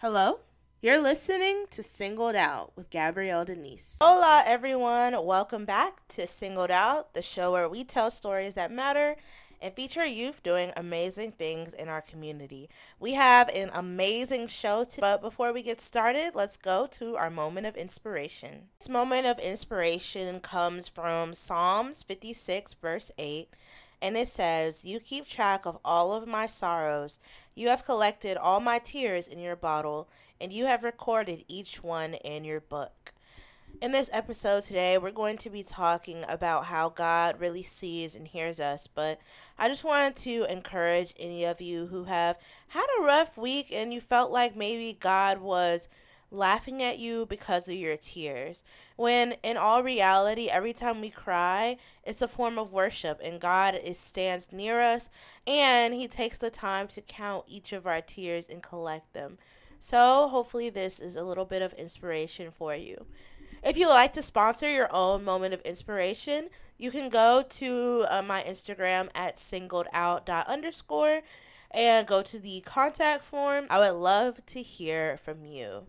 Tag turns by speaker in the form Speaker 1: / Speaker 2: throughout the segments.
Speaker 1: Hello? You're listening to Singled Out with Gabrielle Denise.
Speaker 2: Hola, everyone. Welcome back to Singled Out, the show where we tell stories that matter and feature youth doing amazing things in our community. We have an amazing show, today, but before we get started, let's go to our moment of inspiration. This moment of inspiration comes from Psalms 56, verse 8 and it says, You keep track of all of my sorrows. You have collected all my tears in your bottle, and you have recorded each one in your book. In this episode today, we're going to be talking about how God really sees and hears us. But I just wanted to encourage any of you who have had a rough week and you felt like maybe God was laughing at you because of your tears. When in all reality, every time we cry, it's a form of worship and God is stands near us and he takes the time to count each of our tears and collect them. So, hopefully this is a little bit of inspiration for you. If you like to sponsor your own moment of inspiration, you can go to uh, my Instagram at singledout underscore and go to the contact form. I would love to hear from you.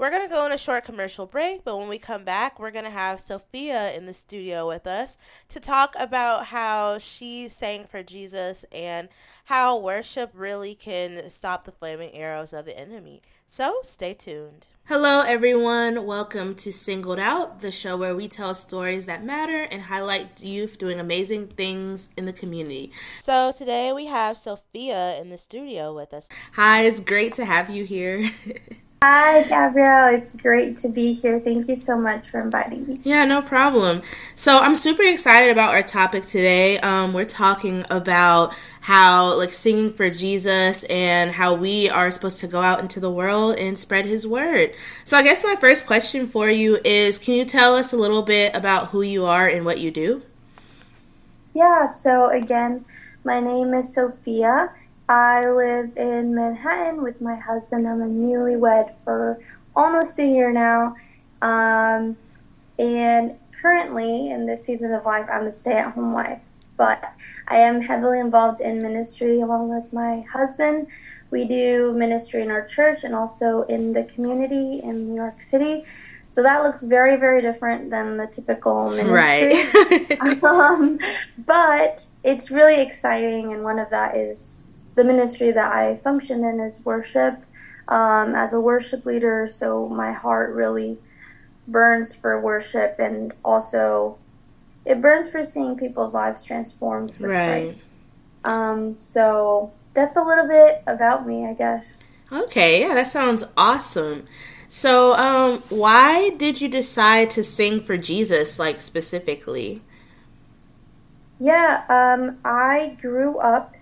Speaker 2: We're going to go on a short commercial break, but when we come back, we're going to have Sofia in the studio with us to talk about how she sang for Jesus and how worship really can stop the flaming arrows of the enemy. So stay tuned. Hello, everyone. Welcome to Singled Out, the show where we tell stories that matter and highlight youth doing amazing things in the community. So, today we have Sofia in the studio with us. Hi, it's great to have you here.
Speaker 3: Hi, Gabrielle. It's great to be here. Thank you so much for inviting me.
Speaker 2: Yeah, no problem. So, I'm super excited about our topic today. Um, we're talking about how, like, singing for Jesus and how we are supposed to go out into the world and spread his word. So, I guess my first question for you is can you tell us a little bit about who you are and what you do?
Speaker 3: Yeah, so again, my name is Sofia. I live in Manhattan with my husband. I'm a newlywed for almost a year now. Um, and currently, in this season of life, I'm a stay at home wife. But I am heavily involved in ministry along with my husband. We do ministry in our church and also in the community in New York City. So that looks very, very different than the typical ministry.
Speaker 2: Right.
Speaker 3: um, but it's really exciting, and one of that is the ministry that I function in is worship um, as a worship leader. So my heart really burns for worship and also it burns for seeing people's lives transformed for right. Christ. Um, so that's a little bit about me, I guess.
Speaker 2: Okay, yeah, that sounds awesome. So, um, why did you decide to sing for Jesus, like specifically?
Speaker 3: Yeah, um, I grew up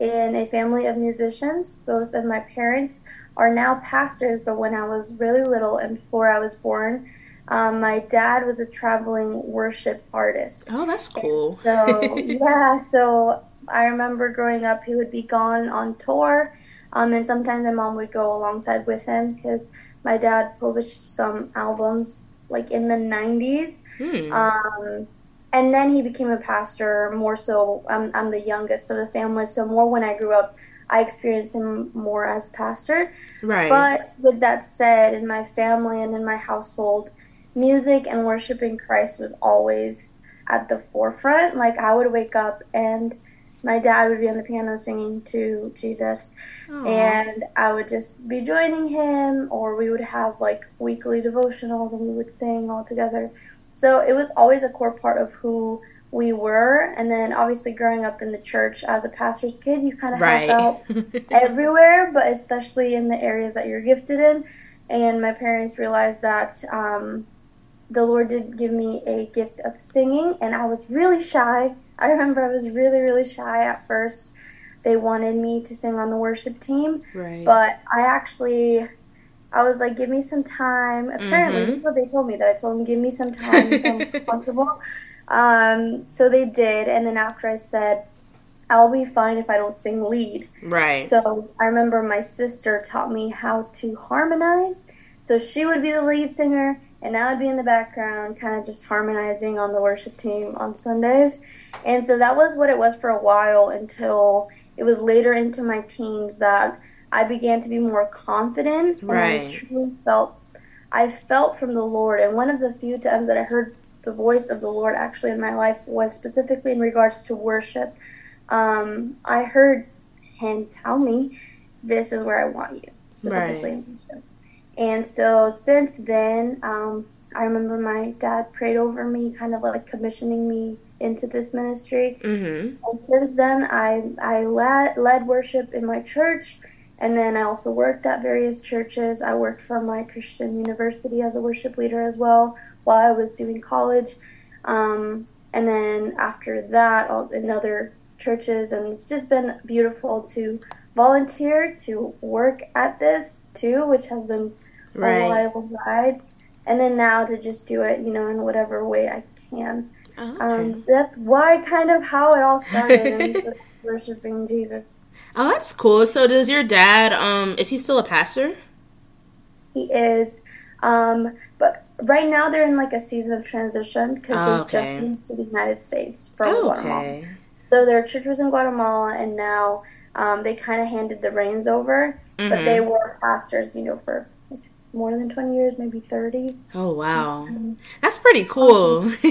Speaker 3: in a family of musicians. Both of my parents are now pastors, but when I was really little and before I was born, um, my dad was a traveling worship artist.
Speaker 2: Oh, that's cool.
Speaker 3: so, yeah, so I remember growing up, he would be gone on tour, um, and sometimes my mom would go alongside with him because my dad published some albums like in the 90s. Hmm. Um, and then he became a pastor more so I'm, I'm the youngest of the family. So more when i grew up i experienced him more as pastor.
Speaker 2: Right.
Speaker 3: But with that said in my family and in my household music and worshiping christ was always at the forefront. Like i would wake up and my dad would be on the piano singing to jesus. Aww. and i would just be joining him or we would have like weekly devotionals and we would sing all together so it was always a core part of who we were. And then obviously growing up in the church as a pastor's kid, you kind of right. help out everywhere, but especially in the areas that you're gifted in. And my parents realized that um, the Lord did give me a gift of singing, and I was really shy. I remember I was really, really shy at first. They wanted me to sing on the worship team,
Speaker 2: right.
Speaker 3: but I actually I was like, give me some time. Apparently, mm-hmm. what they told me that I told them, give me some time until I'm comfortable. Um, so they did, and then after I said, I'll be fine if I don't sing lead.
Speaker 2: Right.
Speaker 3: So I remember my sister taught me how to harmonize. So she would be the lead singer, and I would be in the background, kind of just harmonizing on the worship team on Sundays. And so that was what it was for a while until it was later into my teens that I began to be more confident. And
Speaker 2: Right.
Speaker 3: I truly felt, I felt from the Lord. And one of the few times that I heard the voice of the Lord actually in my life was specifically in regards to worship. Um, I heard Him tell me, "This is where I want you." Specifically in worship. And so since then, um, I remember my dad prayed over me, kind of like commissioning me into this ministry.
Speaker 2: Mm-hmm.
Speaker 3: And since then, I I led, led worship in my church, and then I also worked at various churches. I worked for my Christian university as a worship leader as well while I was doing college. Um, and then after that, I was in other churches, and it's just been beautiful to volunteer to work at this too, which has been a
Speaker 2: Right.
Speaker 3: reliable ride. And then now to just do it, you know, in whatever way I can.
Speaker 2: Oh, okay.
Speaker 3: Um, that's why kind of how it all started and just worshiping Jesus.
Speaker 2: Oh, that's cool. So, does your dad? Um, is he still a pastor?
Speaker 3: He is, um, but right now they're in like a season of transition because
Speaker 2: Oh,
Speaker 3: they just moved to the United States from
Speaker 2: Oh,
Speaker 3: Guatemala.
Speaker 2: okay.
Speaker 3: So their church was in Guatemala, and now um, they kind of handed the reins over. But
Speaker 2: Mhm.
Speaker 3: they were pastors, you know, for like, more than twenty years, maybe thirty.
Speaker 2: Oh wow,
Speaker 3: Mhm.
Speaker 2: that's pretty cool.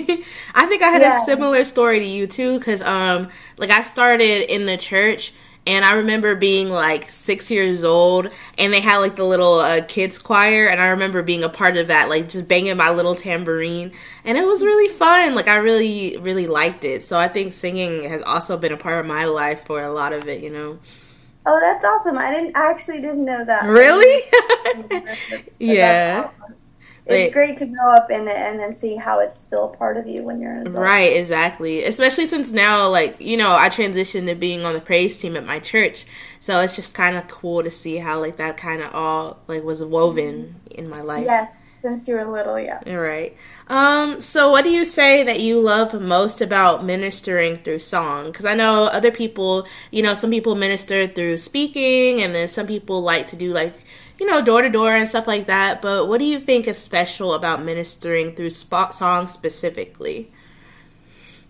Speaker 2: I think I had
Speaker 3: Yeah.
Speaker 2: a similar story to you too, because um, like I started in the church, and I remember being like six years old, and they had like the little uh, kids choir, and I remember being a part of that, like just banging my little tambourine, and it was really fun. Like I really, really liked it. So I think singing has also been a part of my life for a lot of it. You know,
Speaker 3: Oh, that's awesome! I didn't I actually didn't know that.
Speaker 2: really? Yeah.
Speaker 3: It's great to grow up in it and then see how it's still a part of you when you're an adult.
Speaker 2: Right, exactly. Especially since now, like, you know, I transitioned to being on the praise team at my church. So it's just kind of cool to see how, like, that kind of all, like, was woven in my life.
Speaker 3: Yes, since you were little, yeah.
Speaker 2: All right. Um, so what do you say that you love most about ministering through song? Because I know other people, you know, some people minister through speaking, and then some people like to do, like, you know, door to door and stuff like that. But what do you think is special about ministering through spot songs specifically?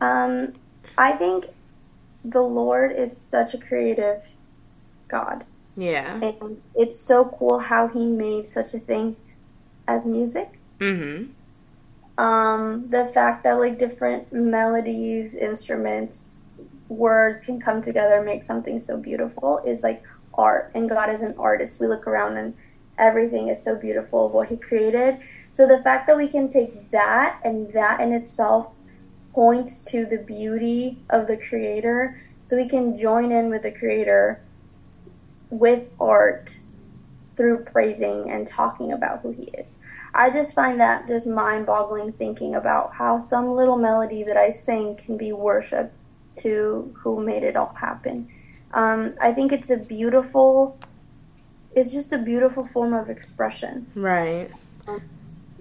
Speaker 3: Um, I think the Lord is such a creative God.
Speaker 2: Yeah.
Speaker 3: And it's so cool how He made such a thing as music.
Speaker 2: Mm-hmm.
Speaker 3: Um, the fact that like different melodies, instruments, words can come together and make something so beautiful is like art. And God is an artist. We look around and everything is so beautiful of what He created. So the fact that we can take that and that in itself points to the beauty of the Creator, so we can join in with the Creator with art through praising and talking about who He is. I just find that just mind boggling thinking about how some little melody that I sing can be worship to who made it all happen. Um, I think it's a beautiful, it's just a beautiful form of expression.
Speaker 2: Right.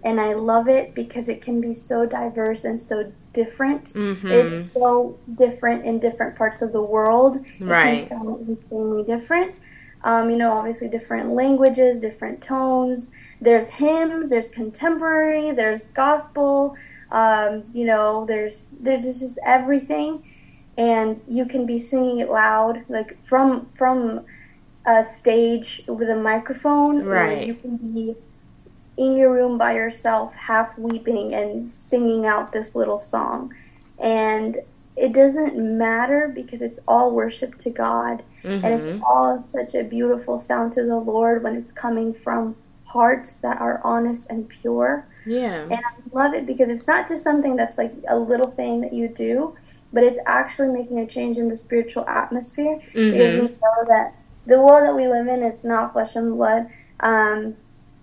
Speaker 3: And I love it because it can be so diverse and so different.
Speaker 2: Mm-hmm.
Speaker 3: It's so different in different parts of the world. It
Speaker 2: Right.
Speaker 3: can sound insanely different. Um, you know, obviously different languages, different tones. There's hymns, there's contemporary, there's gospel. Um, you know, there's there's just, everything, and you can be singing it loud, like from from a stage with a microphone, or
Speaker 2: Right.
Speaker 3: you can be in your room by yourself, half weeping and singing out this little song. And it doesn't matter because it's all worship to God. And
Speaker 2: Mm-hmm.
Speaker 3: it's all such a beautiful sound to the Lord when it's coming from hearts that are honest and pure.
Speaker 2: Yeah.
Speaker 3: And I love it because it's not just something that's like a little thing that you do, but it's actually making a change in the spiritual atmosphere
Speaker 2: Mm-hmm.
Speaker 3: we know that the world that we live in it's not flesh and blood um,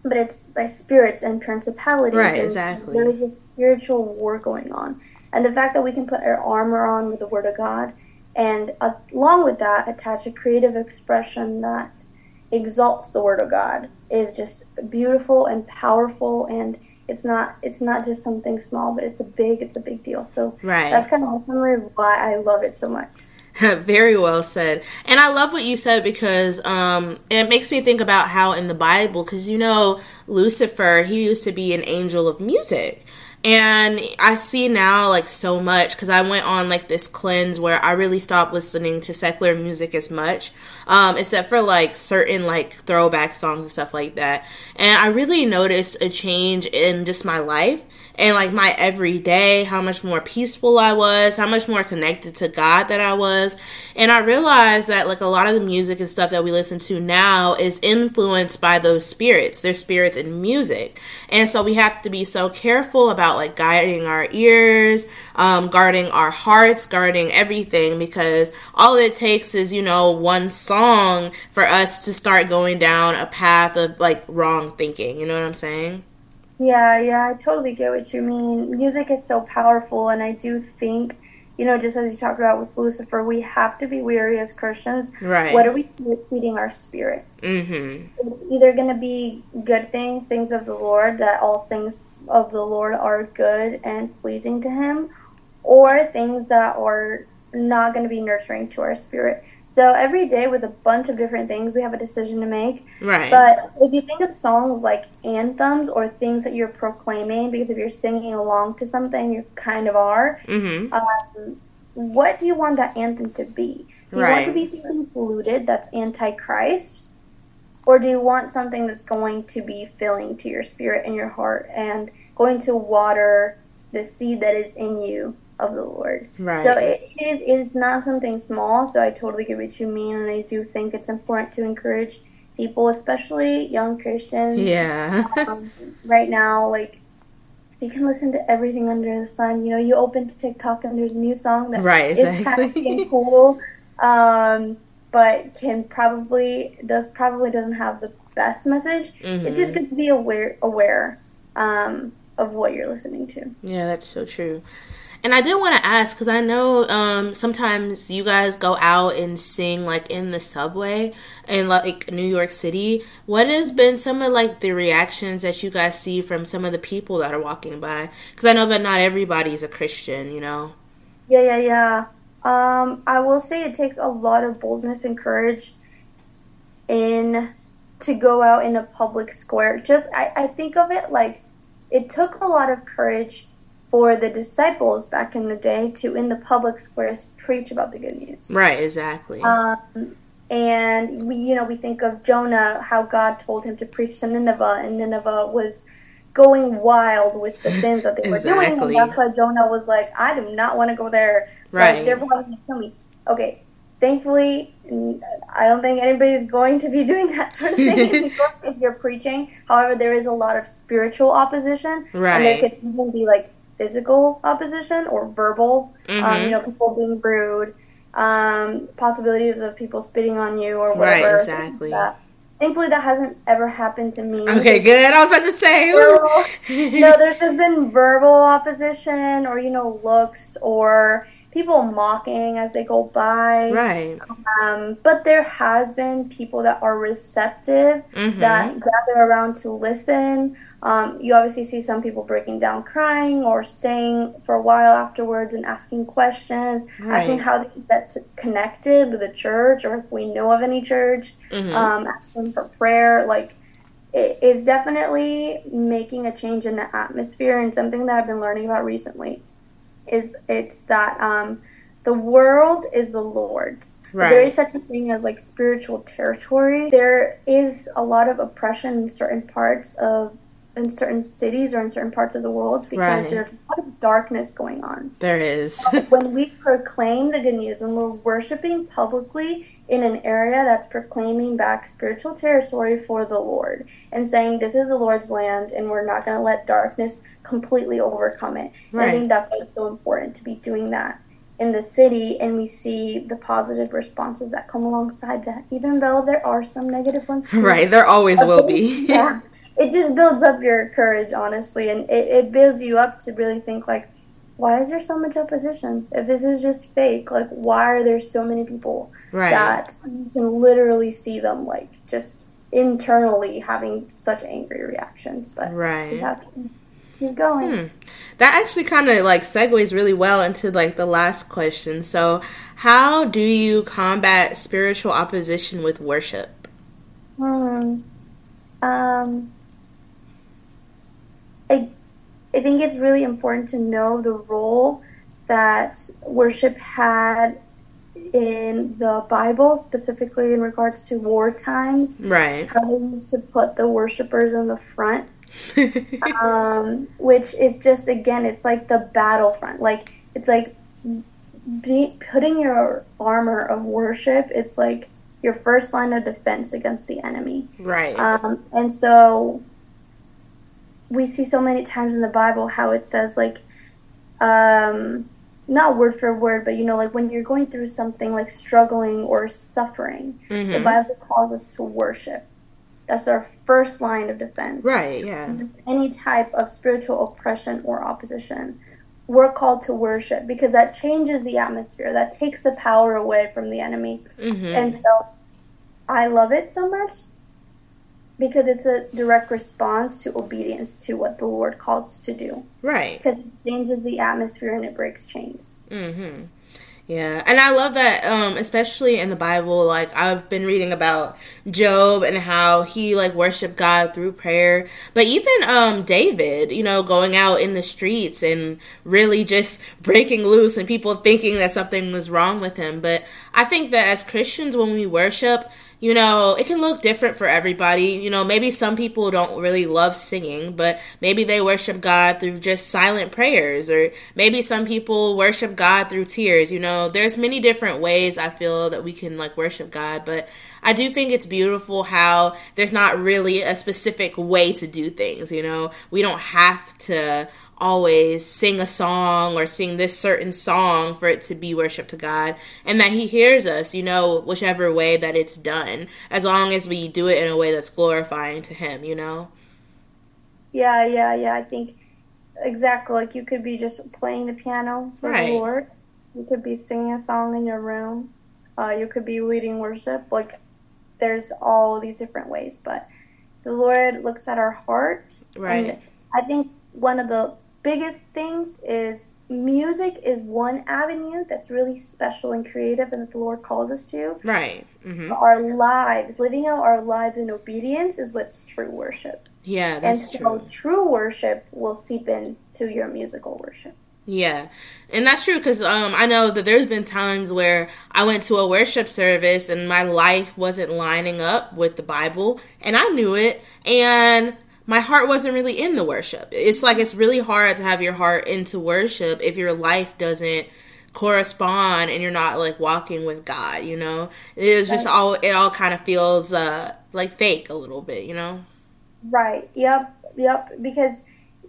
Speaker 3: but it's by spirits and principalities
Speaker 2: Right,
Speaker 3: and
Speaker 2: exactly.
Speaker 3: there is a spiritual war going on and the fact that we can put our armor on with the word of god and along with that attach a creative expression that exalts the word of god is just beautiful and powerful and it's not it's not just something small but it's a big it's a big deal so
Speaker 2: Right.
Speaker 3: that's kind of summary of why i love it so much
Speaker 2: Very well said. And I love what you said because um, it makes me think about how in the Bible, because you know, Lucifer, he used to be an angel of music. And I see now like so much because I went on like this cleanse where I really stopped listening to secular music as much, um, except for like certain like throwback songs and stuff like that. And I really noticed a change in just my life and like my everyday, how much more peaceful I was, how much more connected to God that I was. And I realized that like a lot of the music and stuff that we listen to now is influenced by those spirits. Their spirits in music. And so we have to be so careful about like guiding our ears, um, guarding our hearts, guarding everything because all it takes is, you know, one song for us to start going down a path of like wrong thinking. You know what I'm saying?
Speaker 3: Yeah, yeah, I totally get what you mean. Music is so powerful, and I do think, you know, just as you talked about with Lucifer, we have to be weary as Christians.
Speaker 2: Right.
Speaker 3: What are we feeding our spirit?
Speaker 2: Mm-hmm.
Speaker 3: It's either going to be good things, things of the Lord, that all things of the Lord are good and pleasing to Him, or things that are not going to be nurturing to our spirit. So every day with a bunch of different things, we have a decision to make.
Speaker 2: Right.
Speaker 3: But if you think of songs like anthems or things that you're proclaiming, because if you're singing along to something, you kind of are.
Speaker 2: Mm-hmm.
Speaker 3: Um, what do you want that anthem to be? Do you
Speaker 2: Right.
Speaker 3: want to be something polluted that's anti-Christ, or do you want something that's going to be filling to your spirit and your heart and going to water the seed that is in you of the Lord?
Speaker 2: Right.
Speaker 3: So it is it's not something small. So I totally get what you mean, and I do think it's important to encourage people, especially young Christians.
Speaker 2: yeah.
Speaker 3: Um, right now, like you can listen to everything under the sun. You know, you open to TikTok and there's a new song that
Speaker 2: Right,
Speaker 3: is kind of
Speaker 2: exactly.
Speaker 3: cool, um, but can probably does probably doesn't have the best message. It's just
Speaker 2: Mhm.
Speaker 3: good to be aware aware um, of what you're listening to.
Speaker 2: Yeah, that's so true. And I did want to ask because I know um, sometimes you guys go out and sing like in the subway in like New York City. What has been some of like the reactions that you guys see from some of the people that are walking by? Because I know that not everybody's a Christian, you know.
Speaker 3: Yeah, yeah, yeah. Um, I will say it takes a lot of boldness and courage in to go out in a public square. Just I, I think of it like it took a lot of courage for the disciples back in the day to in the public squares preach about the good news.
Speaker 2: Right, exactly.
Speaker 3: Um, and we, you know, we think of Jonah, how God told him to preach to Nineveh, and Nineveh was going wild with the sins that they were doing.
Speaker 2: Exactly.
Speaker 3: And that's why Jonah was like, I do not want to go there.
Speaker 2: Right.
Speaker 3: Like, they're probably going to kill me. Okay. Thankfully, I don't think anybody's going to be doing that sort of thing if you're- preaching. However, there is a lot of spiritual opposition. right? And there could even be like physical opposition or verbal um,
Speaker 2: Mhm.
Speaker 3: you know, people being rude, um, possibilities of people spitting on you or
Speaker 2: Right,
Speaker 3: whatever.
Speaker 2: exactly.
Speaker 3: That. Thankfully, that hasn't ever happened to me.
Speaker 2: okay, good. I was about to say.
Speaker 3: Verbal- no, there's just been verbal opposition or, you know, looks or people mocking as they go by.
Speaker 2: right.
Speaker 3: Um, but there has been people that are receptive
Speaker 2: Mhm.
Speaker 3: that gather around to listen. Um, you obviously see some people breaking down crying or staying for a while afterwards and asking questions, asking how they can get to- connected with the church or if we know of any church,
Speaker 2: Mhm.
Speaker 3: um, asking for prayer. Like, it is definitely making a change in the atmosphere and something that I've been learning about recently is it's that um, the world is the Lord's. But There
Speaker 2: Right.
Speaker 3: is such a thing as like spiritual territory. There is a lot of oppression in certain parts of in certain cities or in certain parts of the world because
Speaker 2: Right.
Speaker 3: there's a lot of darkness going on.
Speaker 2: There is.
Speaker 3: when we proclaim the good news, when we're worshiping publicly in an area that's proclaiming back spiritual territory for the Lord and saying this is the Lord's land and we're not going to let darkness completely overcome it. And I think that's why it's so important to be doing that in the city and we see the positive responses that come alongside that, even though there are some negative ones. too.
Speaker 2: right. There always will be.
Speaker 3: yeah. It just builds up your courage, honestly, and it, it builds you up to really think like, why is there so much opposition? If this is just fake, like why are there so many people
Speaker 2: right.
Speaker 3: that you can literally see them like just internally having such angry reactions? But
Speaker 2: Right.
Speaker 3: you have to keep going.
Speaker 2: Hmm. That actually kind of like segues really well into like the last question. So, how do you combat spiritual opposition with worship?
Speaker 3: Hmm. Um. I I think it's really important to know the role that worship had in the Bible, specifically in regards to war times.
Speaker 2: Right.
Speaker 3: How they used to put the worshipers in the front. um, which is just again, it's like the battlefront. Like it's like be, putting your armor of worship. It's like your first line of defense against the enemy.
Speaker 2: Right.
Speaker 3: Um, and so we see so many times in the Bible how it says like, um, not word for word, but you know, like when you're going through something like struggling or suffering,
Speaker 2: mm-hmm.
Speaker 3: the Bible calls us to worship. That's our first line of defense.
Speaker 2: Right, yeah.
Speaker 3: Any type of spiritual oppression or opposition, we're called to worship because that changes the atmosphere. That takes the power away from the enemy.
Speaker 2: Mm-hmm.
Speaker 3: And so I love it so much because it's a direct response to obedience to what the Lord calls to do.
Speaker 2: Right.
Speaker 3: Because it changes the atmosphere and it breaks chains.
Speaker 2: Mm-hmm. Yeah, and I love that, um, especially in the Bible. Like I've been reading about Job and how he like worshiped God through prayer, but even um, David, you know, going out in the streets and really just breaking loose and people thinking that something was wrong with him. But I think that as Christians, when we worship, you know, it can look different for everybody. You know, maybe some people don't really love singing, but maybe they worship God through just silent prayers, or maybe some people worship God through tears. You know, there's many different ways I feel that we can like worship God, but I do think it's beautiful how there's not really a specific way to do things. You know, we don't have to always sing a song or sing this certain song for it to be worship to God and that he hears us, you know, whichever way that it's done, as long as we do it in a way that's glorifying to him, you know.
Speaker 3: Yeah, yeah, yeah. I think exactly like you could be just playing the piano for right. the Lord. You could be singing a song in your room. Uh, you could be leading worship. Like there's all these different ways, but the Lord looks at our heart.
Speaker 2: Right.
Speaker 3: I think one of the biggest things is music is one avenue that's really special and creative and that the Lord calls us to.
Speaker 2: Right. Mm-hmm.
Speaker 3: Our lives, living out our lives in obedience is what's true worship.
Speaker 2: Yeah, that's
Speaker 3: and so
Speaker 2: true.
Speaker 3: true worship will seep into your musical worship.
Speaker 2: Yeah, and that's true because um, I know that there's been times where I went to a worship service and my life wasn't lining up with the Bible, and I knew it, and my heart wasn't really in the worship. It's like it's really hard to have your heart into worship if your life doesn't correspond and you're not like walking with God, you know? It's just all it all kind of feels uh like fake a little bit, you know?
Speaker 3: Right. Yep. Yep, because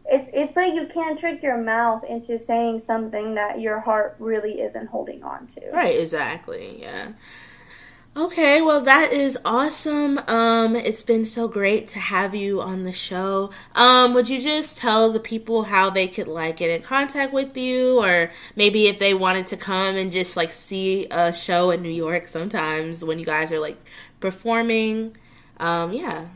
Speaker 3: it's it's like you can't trick your mouth into saying something that your heart really isn't holding on to.
Speaker 2: Right, exactly. Yeah. Okay, well that is awesome. Um it's been so great to have you on the show. Um would you just tell the people how they could like get in contact with you or maybe if they wanted to come and just like see a show in New York sometimes when you guys are like performing. Um yeah.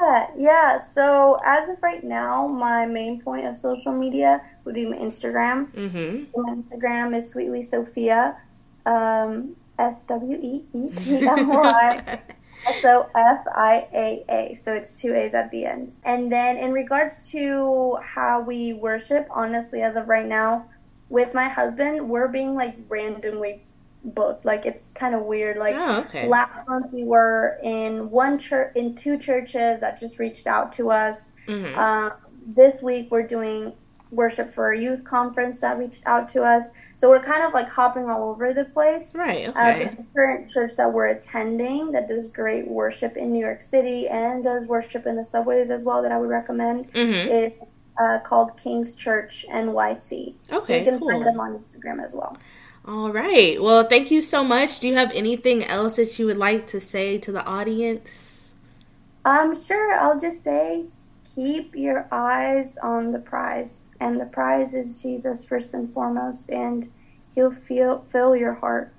Speaker 3: Yeah, yeah. So as of right now, my main point of social media would be my Instagram.
Speaker 2: Mhm.
Speaker 3: My Instagram is Sweetly Sofia. Um S W E E T L Y S O F I A A. So it's two A's at the end. And then in regards to how we worship, honestly, as of right now, with my husband, we're being like randomly booked. Like it's kind of weird. Like
Speaker 2: oh, okay.
Speaker 3: last month we were in one church, in two churches that just reached out to us.
Speaker 2: Mm-hmm.
Speaker 3: Uh, this week we're doing worship for a youth conference that reached out to us. So we're kind of like hopping all over the place.
Speaker 2: Right.
Speaker 3: Uh,
Speaker 2: Okay.
Speaker 3: the current church that we're attending that does great worship in New York City and does worship in the subways as well that I would recommend
Speaker 2: mhm.
Speaker 3: is uh, called King's Church NYC.
Speaker 2: Okay.
Speaker 3: you can
Speaker 2: Cool.
Speaker 3: find them on Instagram as well.
Speaker 2: All right. Well, thank you so much. Do you have anything else that you would like to say to the audience?
Speaker 3: Um, sure. I'll just say, keep your eyes on the prize, and the prize is Jesus first and foremost, and He'll feel fill your heart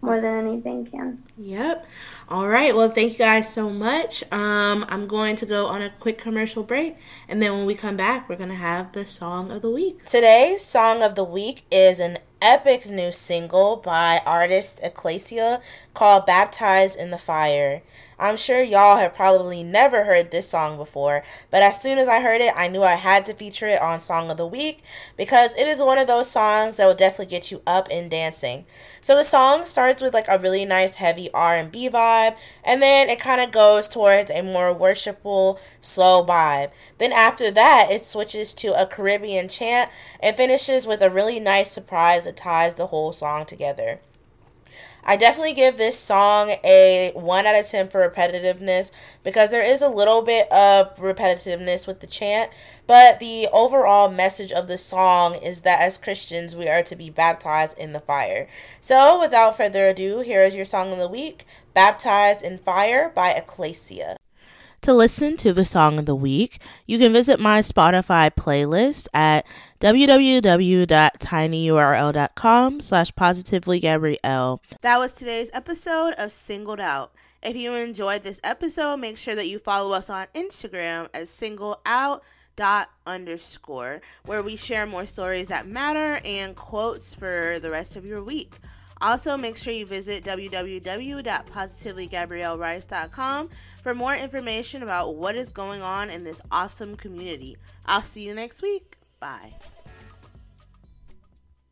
Speaker 3: more than anything can.
Speaker 2: Yep. All right. Well, thank you guys so much. Um, I'm going to go on a quick commercial break, and then when we come back, we're going to have the song of the week.
Speaker 4: Today's song of the week is an epic new single by artist Ecclesia called Baptized in the Fire.
Speaker 2: I'm sure y'all have probably never heard this song before, but as soon as I heard it, I knew I had to feature it on Song of the Week because it is one of those songs that will definitely get you up and dancing. So the song starts with like a really nice heavy R&B vibe, and then it kind of goes towards a more worshipful, slow vibe. Then after that, it switches to a Caribbean chant and finishes with a really nice surprise that ties the whole song together. I definitely give this song a 1 out of 10 for repetitiveness because there is a little bit of repetitiveness with the chant, but the overall message of the song is that as Christians, we are to be baptized in the fire. So, without further ado, here is your song of the week Baptized in Fire by Ecclesia. To listen to the song of the week, you can visit my Spotify playlist at www.tinyurl.com slash positivelygabrielle. That was today's episode of Singled Out. If you enjoyed this episode, make sure that you follow us on Instagram as single out dot underscore where we share more stories that matter and quotes for the rest of your week. Also, make sure you visit www.positivelygabriellerice.com for more information about what is going on in this awesome community. I'll see you next week. Bye.